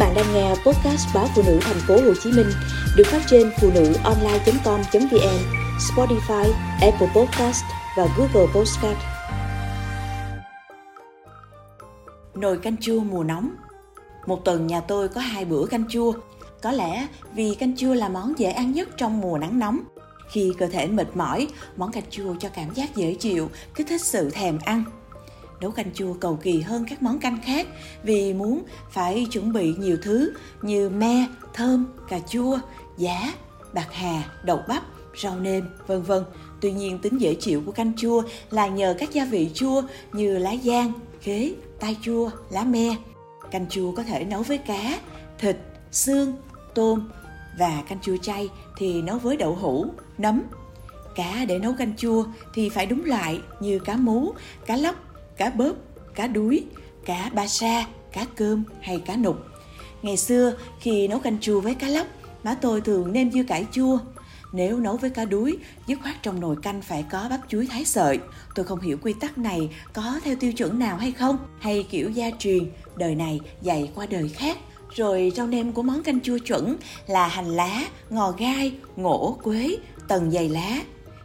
bạn đang nghe podcast báo phụ nữ thành phố Hồ Chí Minh được phát trên phụ nữ online.com.vn, Spotify, Apple Podcast và Google Podcast. Nồi canh chua mùa nóng Một tuần nhà tôi có hai bữa canh chua. Có lẽ vì canh chua là món dễ ăn nhất trong mùa nắng nóng. Khi cơ thể mệt mỏi, món canh chua cho cảm giác dễ chịu, kích thích sự thèm ăn nấu canh chua cầu kỳ hơn các món canh khác vì muốn phải chuẩn bị nhiều thứ như me, thơm, cà chua, giá, bạc hà, đậu bắp, rau nêm, vân vân. Tuy nhiên tính dễ chịu của canh chua là nhờ các gia vị chua như lá giang, khế, tai chua, lá me. Canh chua có thể nấu với cá, thịt, xương, tôm và canh chua chay thì nấu với đậu hũ, nấm. Cá để nấu canh chua thì phải đúng loại như cá mú, cá lóc, cá bớp, cá đuối, cá ba sa, cá cơm hay cá nục. Ngày xưa, khi nấu canh chua với cá lóc, má tôi thường nêm dưa cải chua. Nếu nấu với cá đuối, dứt khoát trong nồi canh phải có bắp chuối thái sợi. Tôi không hiểu quy tắc này có theo tiêu chuẩn nào hay không, hay kiểu gia truyền, đời này dạy qua đời khác. Rồi rau nêm của món canh chua chuẩn là hành lá, ngò gai, ngổ, quế, tần dày lá.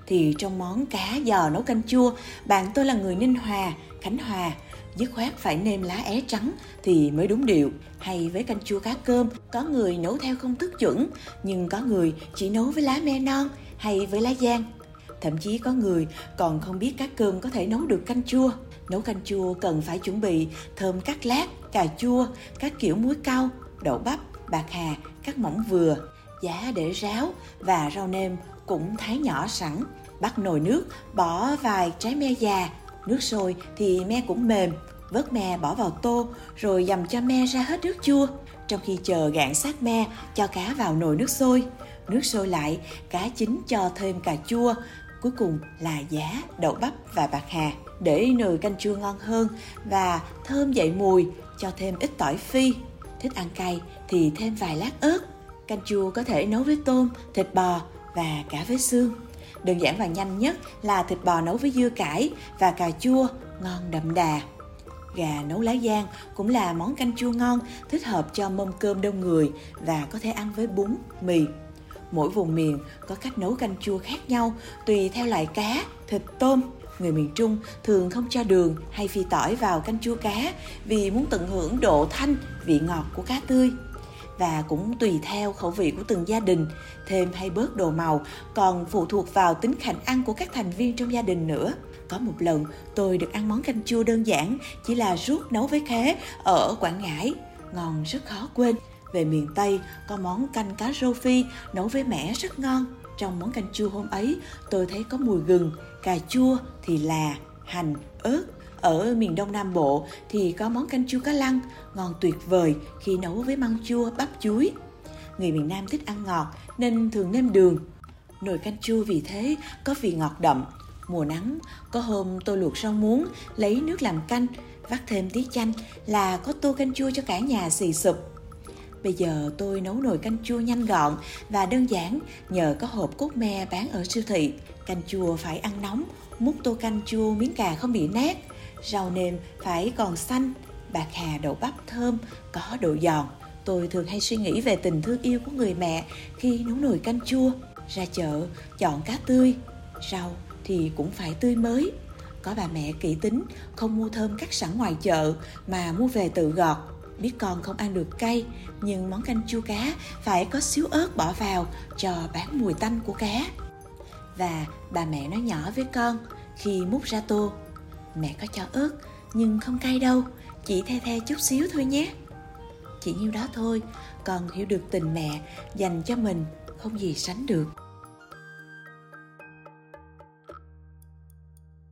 Thì trong món cá giò nấu canh chua, bạn tôi là người Ninh Hòa, Khánh Hòa, dứt khoát phải nêm lá é trắng thì mới đúng điệu. Hay với canh chua cá cơm, có người nấu theo công thức chuẩn, nhưng có người chỉ nấu với lá me non hay với lá giang. Thậm chí có người còn không biết cá cơm có thể nấu được canh chua. Nấu canh chua cần phải chuẩn bị thơm cắt lát, cà chua, các kiểu muối cao đậu bắp, bạc hà, cắt mỏng vừa, giá để ráo và rau nêm cũng thái nhỏ sẵn. Bắt nồi nước, bỏ vài trái me già, Nước sôi thì me cũng mềm, vớt me bỏ vào tô rồi dầm cho me ra hết nước chua. Trong khi chờ gạn sát me, cho cá vào nồi nước sôi. Nước sôi lại, cá chín cho thêm cà chua, cuối cùng là giá, đậu bắp và bạc hà. Để nồi canh chua ngon hơn và thơm dậy mùi, cho thêm ít tỏi phi. Thích ăn cay thì thêm vài lát ớt. Canh chua có thể nấu với tôm, thịt bò và cả với xương. Đơn giản và nhanh nhất là thịt bò nấu với dưa cải và cà chua, ngon đậm đà. Gà nấu lá giang cũng là món canh chua ngon, thích hợp cho mâm cơm đông người và có thể ăn với bún, mì. Mỗi vùng miền có cách nấu canh chua khác nhau tùy theo loại cá, thịt tôm. Người miền Trung thường không cho đường hay phi tỏi vào canh chua cá vì muốn tận hưởng độ thanh, vị ngọt của cá tươi và cũng tùy theo khẩu vị của từng gia đình, thêm hay bớt đồ màu, còn phụ thuộc vào tính khảnh ăn của các thành viên trong gia đình nữa. Có một lần tôi được ăn món canh chua đơn giản, chỉ là ruốc nấu với khế ở Quảng Ngãi, ngon rất khó quên. Về miền Tây, có món canh cá rô phi nấu với mẻ rất ngon. Trong món canh chua hôm ấy, tôi thấy có mùi gừng, cà chua thì là hành, ớt, ở miền Đông Nam Bộ thì có món canh chua cá lăng, ngon tuyệt vời khi nấu với măng chua, bắp chuối. Người miền Nam thích ăn ngọt nên thường nêm đường. Nồi canh chua vì thế có vị ngọt đậm. Mùa nắng, có hôm tôi luộc rau muống, lấy nước làm canh, vắt thêm tí chanh là có tô canh chua cho cả nhà xì sụp. Bây giờ tôi nấu nồi canh chua nhanh gọn và đơn giản nhờ có hộp cốt me bán ở siêu thị. Canh chua phải ăn nóng, múc tô canh chua miếng cà không bị nát rau nêm phải còn xanh, bạc hà đậu bắp thơm, có độ giòn. Tôi thường hay suy nghĩ về tình thương yêu của người mẹ khi nấu nồi canh chua. Ra chợ, chọn cá tươi, rau thì cũng phải tươi mới. Có bà mẹ kỹ tính, không mua thơm cắt sẵn ngoài chợ mà mua về tự gọt. Biết con không ăn được cay, nhưng món canh chua cá phải có xíu ớt bỏ vào cho bán mùi tanh của cá. Và bà mẹ nói nhỏ với con khi múc ra tô mẹ có cho ớt, nhưng không cay đâu. Chỉ the the chút xíu thôi nhé. Chỉ nhiêu đó thôi, còn hiểu được tình mẹ dành cho mình, không gì sánh được.